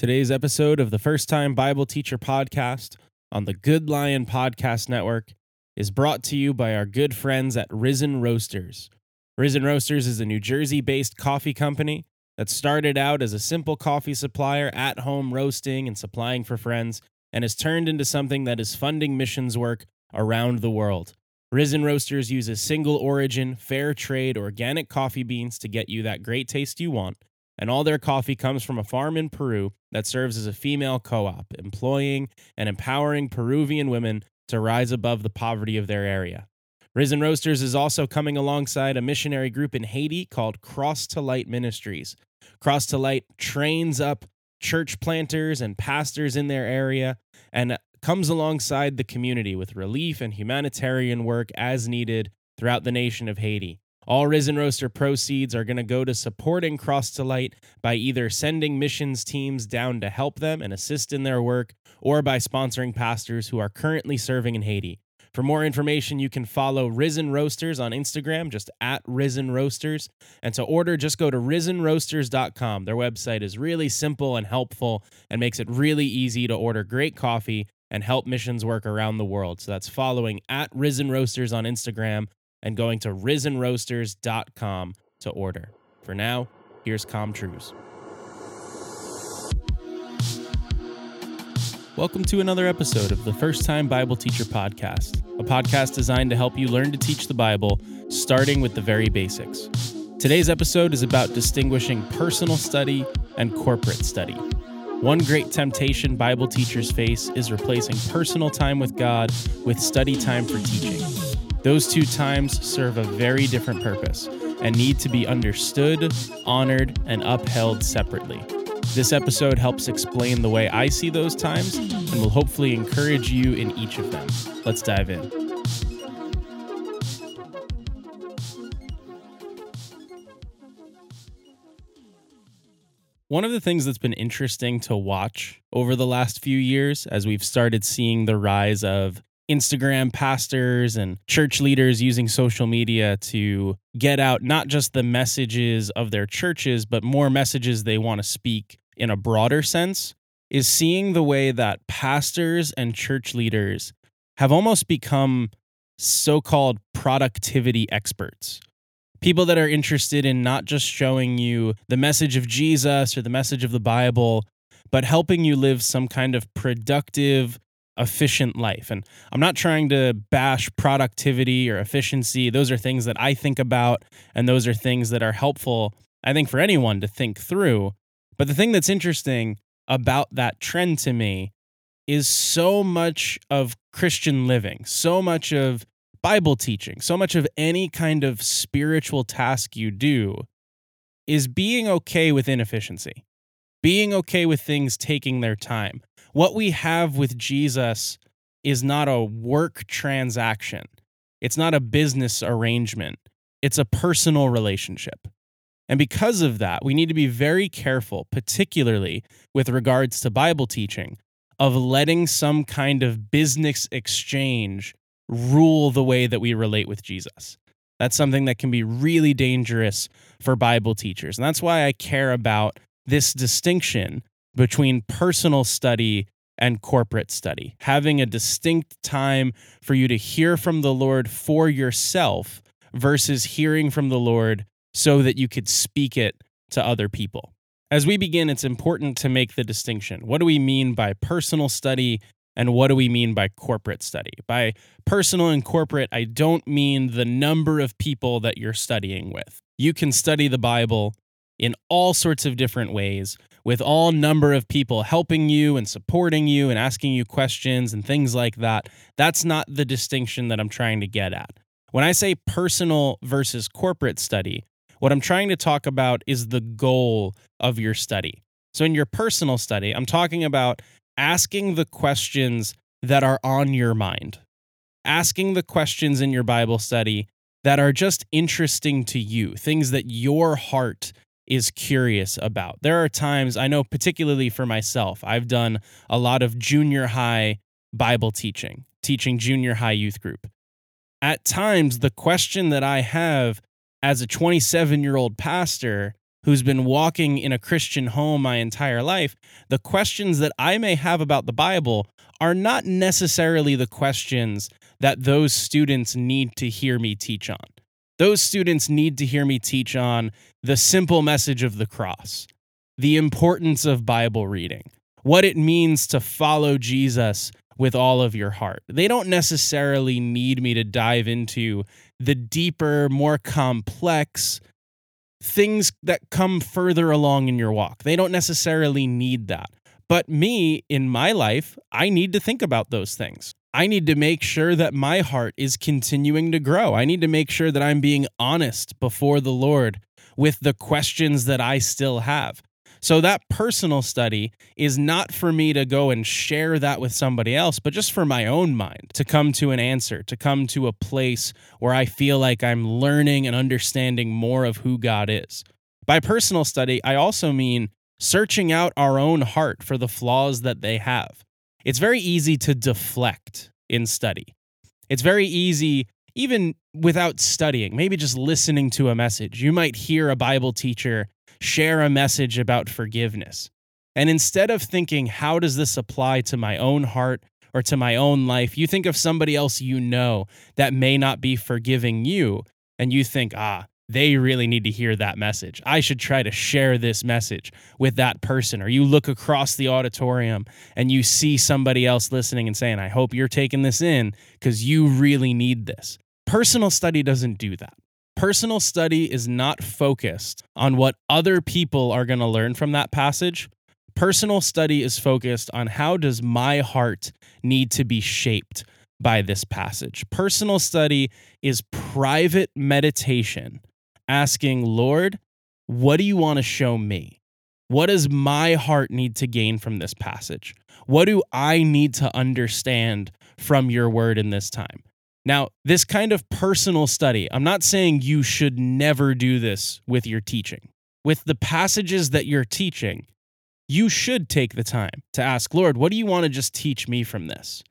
Today's episode of the First Time Bible Teacher podcast on the Good Lion Podcast Network is brought to you by our good friends at Risen Roasters. Risen Roasters is a New Jersey based coffee company that started out as a simple coffee supplier at home roasting and supplying for friends and has turned into something that is funding missions work around the world. Risen Roasters uses single origin, fair trade, organic coffee beans to get you that great taste you want and all their coffee comes from a farm in Peru that serves as a female co op, employing and empowering Peruvian women to rise above the poverty of their area. Risen Roasters is also coming alongside a missionary group in Haiti called Cross to Light Ministries. Cross to Light trains up church planters and pastors in their area and comes alongside the community with relief and humanitarian work as needed throughout the nation of Haiti. All Risen Roaster proceeds are going to go to supporting Cross to Light by either sending missions teams down to help them and assist in their work, or by sponsoring pastors who are currently serving in Haiti. For more information, you can follow Risen Roasters on Instagram, just at Risen Roasters. And to order, just go to risenroasters.com. Their website is really simple and helpful and makes it really easy to order great coffee and help missions work around the world. So that's following at Risen Roasters on Instagram and going to risenroasters.com to order. For now, here's Com Truise. Welcome to another episode of the First Time Bible Teacher Podcast, a podcast designed to help you learn to teach the Bible, starting with the very basics. Today's episode is about distinguishing personal study and corporate study. One great temptation Bible teachers face is replacing personal time with God with study time for teaching. Those two times serve a very different purpose and need to be understood, honored, and upheld separately. This episode helps explain the way I see those times and will hopefully encourage you in each of them. Let's dive in. One of the things that's been interesting to watch over the last few years as we've started seeing the rise of Instagram pastors and church leaders using social media to get out not just the messages of their churches, but more messages they want to speak in a broader sense, is seeing the way that pastors and church leaders have almost become so called productivity experts. People that are interested in not just showing you the message of Jesus or the message of the Bible, but helping you live some kind of productive, efficient life. And I'm not trying to bash productivity or efficiency. Those are things that I think about, and those are things that are helpful, I think, for anyone to think through. But the thing that's interesting about that trend to me is so much of Christian living, so much of Bible teaching, so much of any kind of spiritual task you do is being okay with inefficiency, being okay with things taking their time, what we have with Jesus is not a work transaction, it's not a business arrangement, it's a personal relationship. And because of that, we need to be very careful, particularly with regards to Bible teaching, of letting some kind of business exchange rule the way that we relate with Jesus. That's something that can be really dangerous for Bible teachers. And that's why I care about this distinction between personal study and corporate study, having a distinct time for you to hear from the Lord for yourself versus hearing from the Lord so that you could speak it to other people. As we begin, it's important to make the distinction. What do we mean by personal study and what do we mean by corporate study? By personal and corporate, I don't mean the number of people that you're studying with. You can study the Bible in all sorts of different ways with all number of people helping you and supporting you and asking you questions and things like that. That's not the distinction that I'm trying to get at. When I say personal versus corporate study, what I'm trying to talk about is the goal of your study. So, in your personal study, I'm talking about asking the questions that are on your mind, asking the questions in your Bible study that are just interesting to you, things that your heart is curious about. There are times, I know, particularly for myself, I've done a lot of junior high Bible teaching, teaching junior high youth group. At times, the question that I have as a 27 year old pastor who's been walking in a Christian home my entire life, the questions that I may have about the Bible are not necessarily the questions that those students need to hear me teach on. Those students need to hear me teach on the simple message of the cross, the importance of Bible reading, what it means to follow Jesus with all of your heart. They don't necessarily need me to dive into the deeper, more complex things that come further along in your walk. They don't necessarily need that. But me, in my life, I need to think about those things. I need to make sure that my heart is continuing to grow. I need to make sure that I'm being honest before the Lord with the questions that I still have. So that personal study is not for me to go and share that with somebody else, but just for my own mind to come to an answer, to come to a place where I feel like I'm learning and understanding more of who God is. By personal study, I also mean searching out our own heart for the flaws that they have. It's very easy to deflect in study. It's very easy even without studying, maybe just listening to a message. You might hear a Bible teacher share a message about forgiveness. And instead of thinking, how does this apply to my own heart or to my own life, you think of somebody else you know that may not be forgiving you. And you think, ah, they really need to hear that message. I should try to share this message with that person. Or you look across the auditorium and you see somebody else listening and saying, I hope you're taking this in because you really need this. Personal study doesn't do that. Personal study is not focused on what other people are going to learn from that passage. Personal study is focused on how does my heart need to be shaped by this passage. Personal study is private meditation asking, Lord, what do you want to show me? What does my heart need to gain from this passage? What do I need to understand from your word in this time? Now, this kind of personal study, I'm not saying you should never do this with your teaching. With the passages that you're teaching, you should take the time to ask, Lord, what do you want to just teach me from this?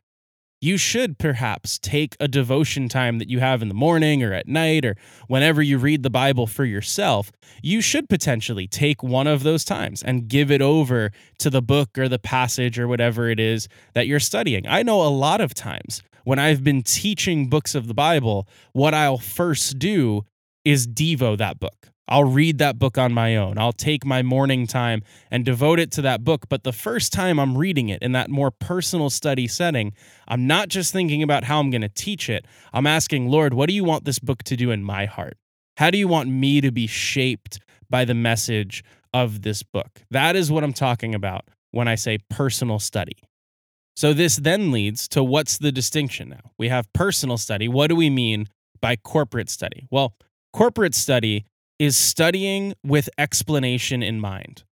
You should perhaps take a devotion time that you have in the morning or at night or whenever you read the Bible for yourself. You should potentially take one of those times and give it over to the book or the passage or whatever it is that you're studying. I know a lot of times when I've been teaching books of the Bible, what I'll first do is Devo that book. I'll read that book on my own. I'll take my morning time and devote it to that book. But the first time I'm reading it in that more personal study setting, I'm not just thinking about how I'm going to teach it. I'm asking, Lord, what do you want this book to do in my heart? How do you want me to be shaped by the message of this book? That is what I'm talking about when I say personal study. So this then leads to what's the distinction now? We have personal study. What do we mean by corporate study? Well, corporate study is studying with explanation in mind.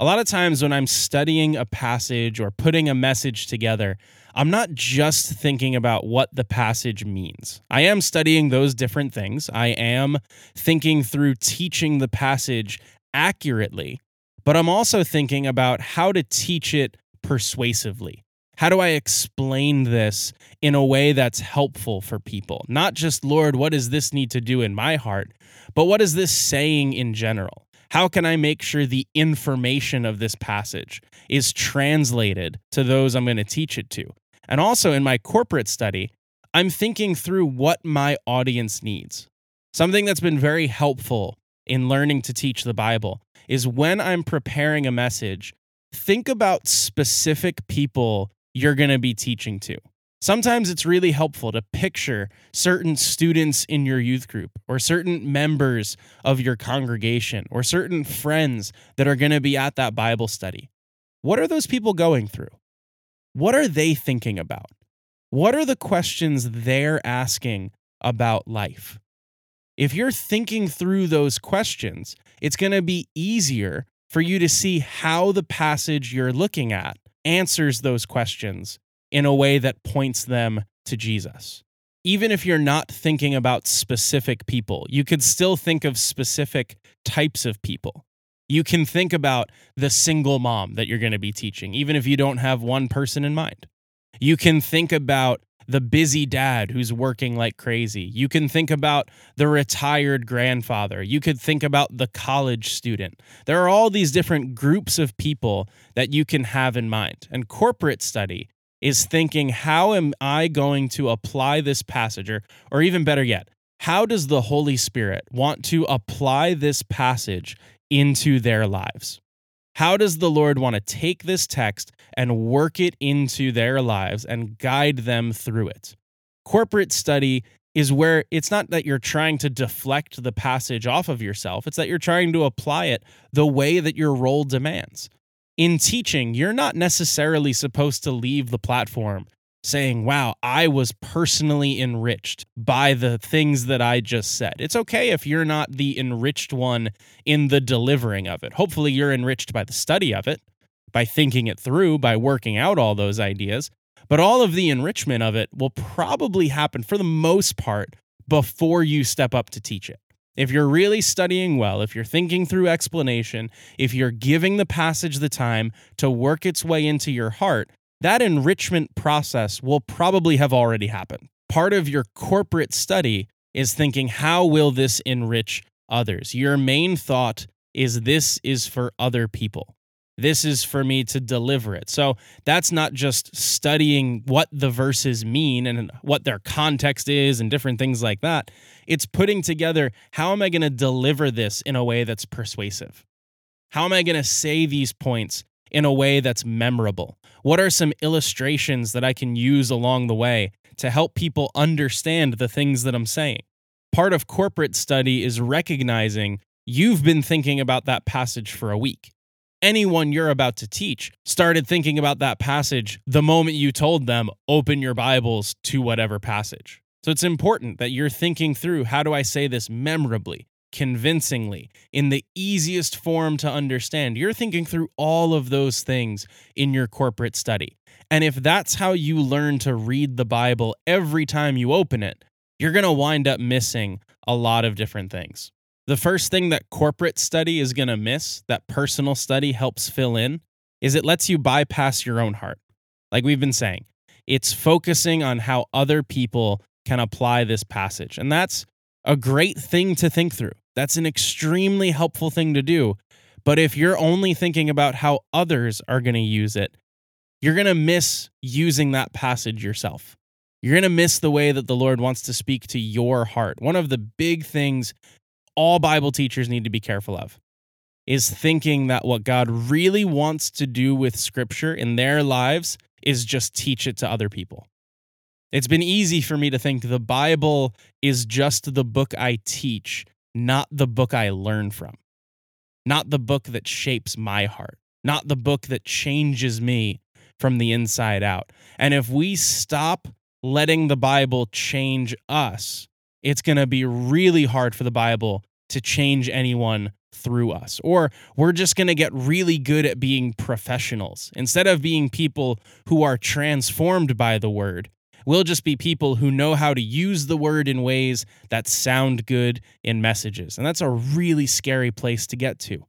A lot of times when I'm studying a passage or putting a message together, I'm not just thinking about what the passage means. I am studying those different things. I am thinking through teaching the passage accurately, but I'm also thinking about how to teach it persuasively. How do I explain this in a way that's helpful for people? Not just, Lord, what does this need to do in my heart, but what is this saying in general? How can I make sure the information of this passage is translated to those I'm going to teach it to? And also in my corporate study, I'm thinking through what my audience needs. Something that's been very helpful in learning to teach the Bible is when I'm preparing a message, think about specific people you're going to be teaching to. Sometimes it's really helpful to picture certain students in your youth group or certain members of your congregation or certain friends that are going to be at that Bible study. What are those people going through? What are they thinking about? What are the questions they're asking about life? If you're thinking through those questions, it's going to be easier for you to see how the passage you're looking at answers those questions in a way that points them to Jesus. Even if you're not thinking about specific people, you could still think of specific types of people. You can think about the single mom that you're going to be teaching, even if you don't have one person in mind. You can think about the busy dad who's working like crazy. You can think about the retired grandfather. You could think about the college student. There are all these different groups of people that you can have in mind. And corporate study is thinking, how am I going to apply this passage? Or, or even better yet, how does the Holy Spirit want to apply this passage into their lives? How does the Lord want to take this text and work it into their lives and guide them through it? Corporate study is where it's not that you're trying to deflect the passage off of yourself, it's that you're trying to apply it the way that your role demands. In teaching, you're not necessarily supposed to leave the platform saying, Wow, I was personally enriched by the things that I just said. It's okay if you're not the enriched one in the delivering of it. Hopefully, you're enriched by the study of it, by thinking it through, by working out all those ideas. But all of the enrichment of it will probably happen for the most part before you step up to teach it. If you're really studying well, if you're thinking through explanation, if you're giving the passage the time to work its way into your heart, that enrichment process will probably have already happened. Part of your corporate study is thinking, how will this enrich others? Your main thought is this is for other people. This is for me to deliver it. So that's not just studying what the verses mean and what their context is and different things like that. It's putting together how am I going to deliver this in a way that's persuasive? How am I going to say these points in a way that's memorable? What are some illustrations that I can use along the way to help people understand the things that I'm saying? Part of corporate study is recognizing you've been thinking about that passage for a week. Anyone you're about to teach started thinking about that passage the moment you told them, open your Bibles to whatever passage. So it's important that you're thinking through how do I say this memorably? convincingly, in the easiest form to understand. You're thinking through all of those things in your corporate study. And if that's how you learn to read the Bible every time you open it, you're going to wind up missing a lot of different things. The first thing that corporate study is going to miss, that personal study helps fill in, is it lets you bypass your own heart. Like we've been saying, it's focusing on how other people can apply this passage. And that's a great thing to think through. That's an extremely helpful thing to do. But if you're only thinking about how others are going to use it, you're going to miss using that passage yourself. You're going to miss the way that the Lord wants to speak to your heart. One of the big things all Bible teachers need to be careful of is thinking that what God really wants to do with scripture in their lives is just teach it to other people. It's been easy for me to think the Bible is just the book I teach, not the book I learn from, not the book that shapes my heart, not the book that changes me from the inside out. And if we stop letting the Bible change us, it's going to be really hard for the Bible to change anyone through us. Or we're just going to get really good at being professionals instead of being people who are transformed by the word We'll just be people who know how to use the word in ways that sound good in messages. And that's a really scary place to get to.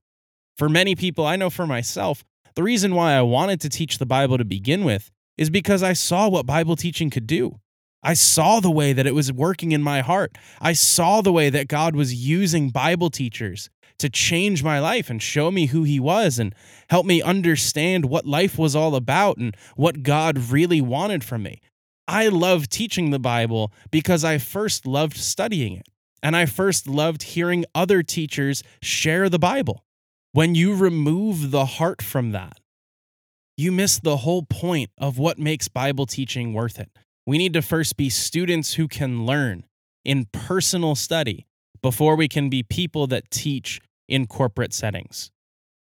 For many people, I know for myself, the reason why I wanted to teach the Bible to begin with is because I saw what Bible teaching could do. I saw the way that it was working in my heart. I saw the way that God was using Bible teachers to change my life and show me who He was and help me understand what life was all about and what God really wanted from me. I love teaching the Bible because I first loved studying it. And I first loved hearing other teachers share the Bible. When you remove the heart from that, you miss the whole point of what makes Bible teaching worth it. We need to first be students who can learn in personal study before we can be people that teach in corporate settings.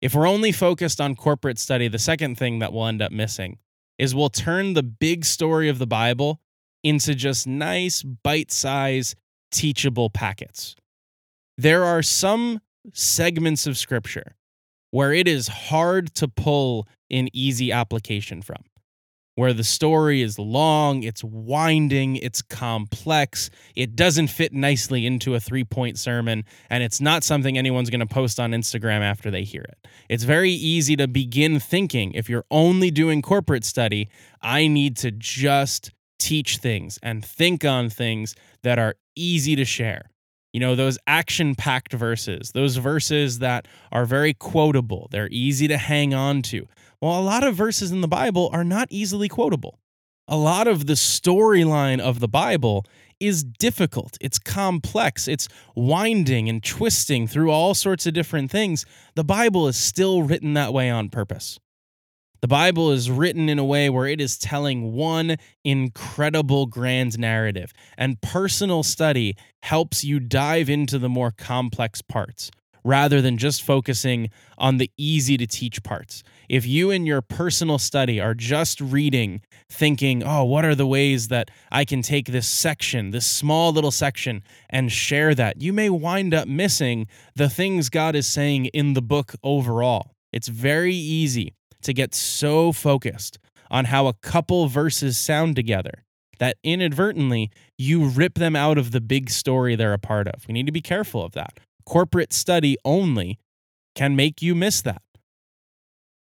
If we're only focused on corporate study, the second thing that we'll end up missing is we'll turn the big story of the Bible into just nice, bite size, teachable packets. There are some segments of scripture where it is hard to pull an easy application from. Where the story is long, it's winding, it's complex, it doesn't fit nicely into a three point sermon, and it's not something anyone's going to post on Instagram after they hear it. It's very easy to begin thinking if you're only doing corporate study, I need to just teach things and think on things that are easy to share. You know, those action packed verses, those verses that are very quotable, they're easy to hang on to. Well, a lot of verses in the Bible are not easily quotable. A lot of the storyline of the Bible is difficult. It's complex. It's winding and twisting through all sorts of different things. The Bible is still written that way on purpose. The Bible is written in a way where it is telling one incredible grand narrative, and personal study helps you dive into the more complex parts rather than just focusing on the easy to teach parts. If you in your personal study are just reading, thinking, oh, what are the ways that I can take this section, this small little section, and share that, you may wind up missing the things God is saying in the book overall. It's very easy to get so focused on how a couple verses sound together that inadvertently you rip them out of the big story they're a part of. We need to be careful of that corporate study only can make you miss that.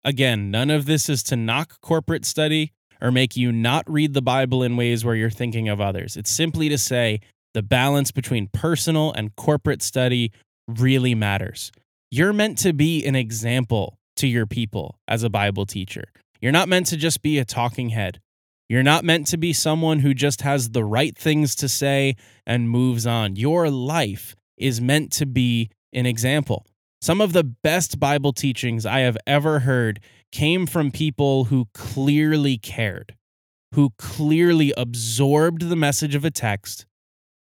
Again, none of this is to knock corporate study or make you not read the Bible in ways where you're thinking of others. It's simply to say the balance between personal and corporate study really matters. You're meant to be an example to your people as a Bible teacher. You're not meant to just be a talking head. You're not meant to be someone who just has the right things to say and moves on. Your life is meant to be an example. Some of the best Bible teachings I have ever heard came from people who clearly cared, who clearly absorbed the message of a text,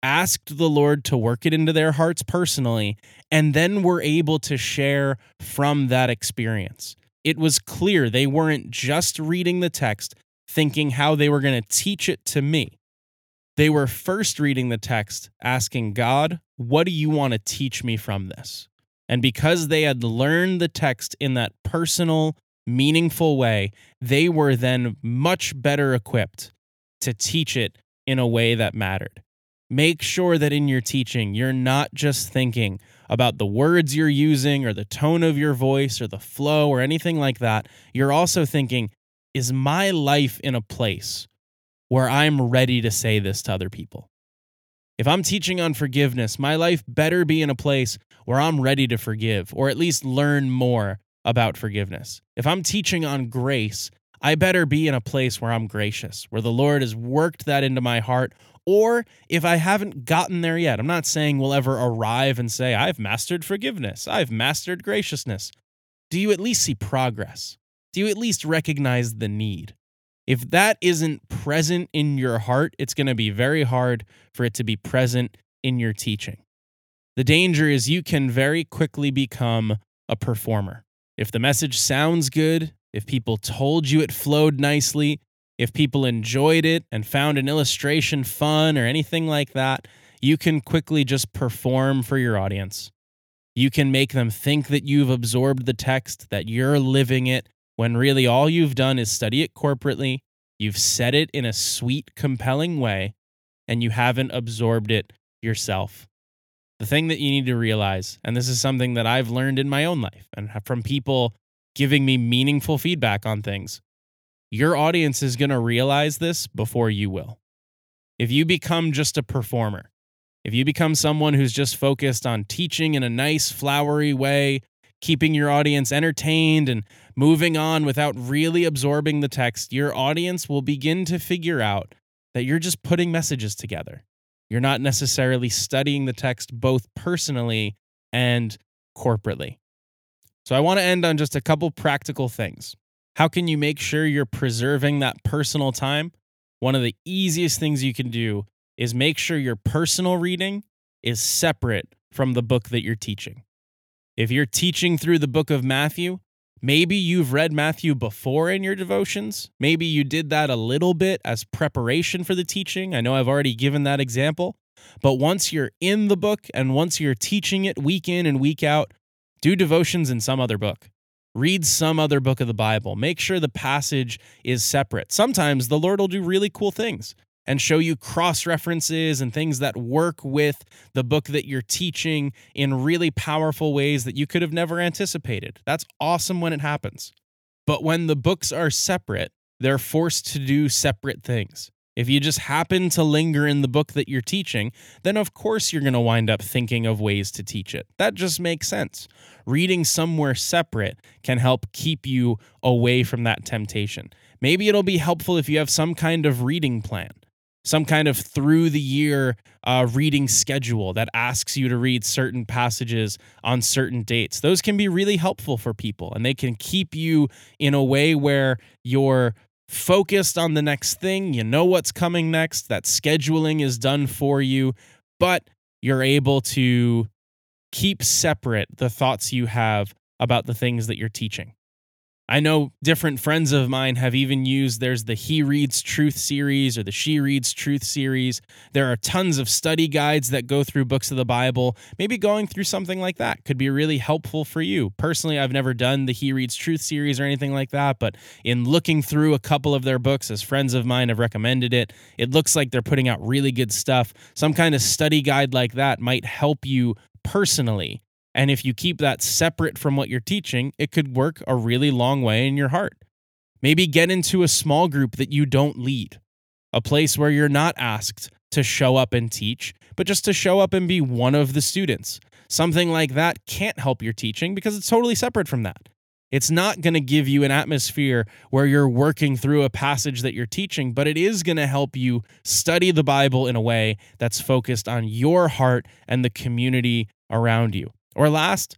asked the Lord to work it into their hearts personally, and then were able to share from that experience. It was clear they weren't just reading the text, thinking how they were going to teach it to me. They were first reading the text, asking God, What do you want to teach me from this? And because they had learned the text in that personal, meaningful way, they were then much better equipped to teach it in a way that mattered. Make sure that in your teaching, you're not just thinking about the words you're using or the tone of your voice or the flow or anything like that. You're also thinking, is my life in a place where I'm ready to say this to other people. If I'm teaching on forgiveness, my life better be in a place where I'm ready to forgive or at least learn more about forgiveness. If I'm teaching on grace, I better be in a place where I'm gracious, where the Lord has worked that into my heart. Or if I haven't gotten there yet, I'm not saying we'll ever arrive and say, I've mastered forgiveness, I've mastered graciousness. Do you at least see progress? Do you at least recognize the need? If that isn't present in your heart, it's going to be very hard for it to be present in your teaching. The danger is you can very quickly become a performer. If the message sounds good, if people told you it flowed nicely, if people enjoyed it and found an illustration fun or anything like that, you can quickly just perform for your audience. You can make them think that you've absorbed the text, that you're living it, when really all you've done is study it corporately, you've said it in a sweet, compelling way, and you haven't absorbed it yourself. The thing that you need to realize, and this is something that I've learned in my own life and from people giving me meaningful feedback on things, your audience is going to realize this before you will. If you become just a performer, if you become someone who's just focused on teaching in a nice, flowery way, keeping your audience entertained and moving on without really absorbing the text, your audience will begin to figure out that you're just putting messages together. You're not necessarily studying the text both personally and corporately. So, I want to end on just a couple practical things. How can you make sure you're preserving that personal time? One of the easiest things you can do is make sure your personal reading is separate from the book that you're teaching. If you're teaching through the book of Matthew, maybe you've read Matthew before in your devotions. Maybe you did that a little bit as preparation for the teaching. I know I've already given that example. But once you're in the book and once you're teaching it week in and week out, do devotions in some other book. Read some other book of the Bible. Make sure the passage is separate. Sometimes the Lord will do really cool things and show you cross references and things that work with the book that you're teaching in really powerful ways that you could have never anticipated. That's awesome when it happens. But when the books are separate, they're forced to do separate things. If you just happen to linger in the book that you're teaching, then of course you're going to wind up thinking of ways to teach it. That just makes sense. Reading somewhere separate can help keep you away from that temptation. Maybe it'll be helpful if you have some kind of reading plan, some kind of through the year uh, reading schedule that asks you to read certain passages on certain dates. Those can be really helpful for people and they can keep you in a way where you're focused on the next thing. You know what's coming next. That scheduling is done for you, but you're able to keep separate the thoughts you have about the things that you're teaching. I know different friends of mine have even used there's the He Reads Truth series or the She Reads Truth series. There are tons of study guides that go through books of the Bible. Maybe going through something like that could be really helpful for you. Personally, I've never done the He Reads Truth series or anything like that, but in looking through a couple of their books, as friends of mine have recommended it, it looks like they're putting out really good stuff. Some kind of study guide like that might help you personally and if you keep that separate from what you're teaching, it could work a really long way in your heart. Maybe get into a small group that you don't lead, a place where you're not asked to show up and teach, but just to show up and be one of the students. Something like that can't help your teaching because it's totally separate from that. It's not going to give you an atmosphere where you're working through a passage that you're teaching, but it is going to help you study the Bible in a way that's focused on your heart and the community around you. Or last,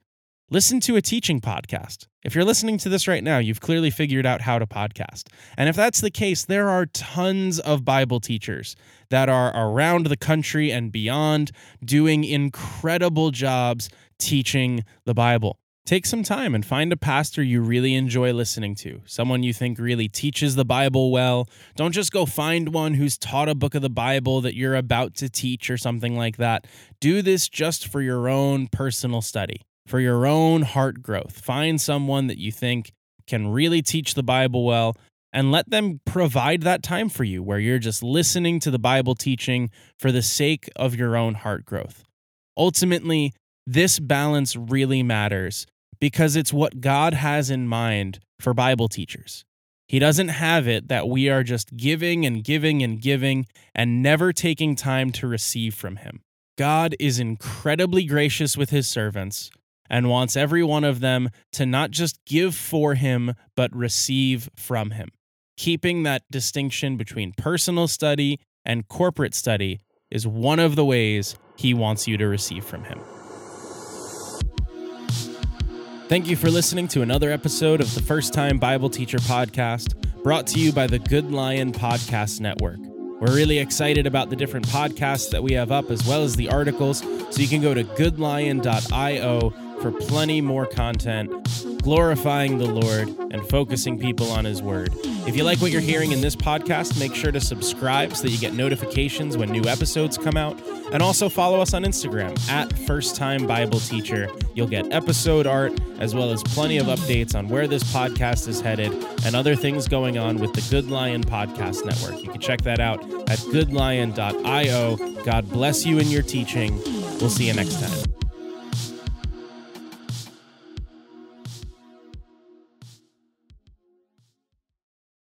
listen to a teaching podcast. If you're listening to this right now, you've clearly figured out how to podcast. And if that's the case, there are tons of Bible teachers that are around the country and beyond doing incredible jobs teaching the Bible. Take some time and find a pastor you really enjoy listening to, someone you think really teaches the Bible well. Don't just go find one who's taught a book of the Bible that you're about to teach or something like that. Do this just for your own personal study, for your own heart growth. Find someone that you think can really teach the Bible well and let them provide that time for you where you're just listening to the Bible teaching for the sake of your own heart growth. Ultimately, this balance really matters because it's what God has in mind for Bible teachers. He doesn't have it that we are just giving and giving and giving and never taking time to receive from Him. God is incredibly gracious with His servants and wants every one of them to not just give for Him, but receive from Him. Keeping that distinction between personal study and corporate study is one of the ways He wants you to receive from Him. Thank you for listening to another episode of the First Time Bible Teacher podcast, brought to you by the Good Lion Podcast Network. We're really excited about the different podcasts that we have up, as well as the articles. So you can go to goodlion.io for plenty more content, glorifying the Lord and focusing people on His Word. If you like what you're hearing in this podcast, make sure to subscribe so that you get notifications when new episodes come out. And also follow us on Instagram at First Time Bible Teacher. You'll get episode art as well as plenty of updates on where this podcast is headed and other things going on with the Good Lion Podcast Network. You can check that out at goodlion.io. God bless you in your teaching. We'll see you next time.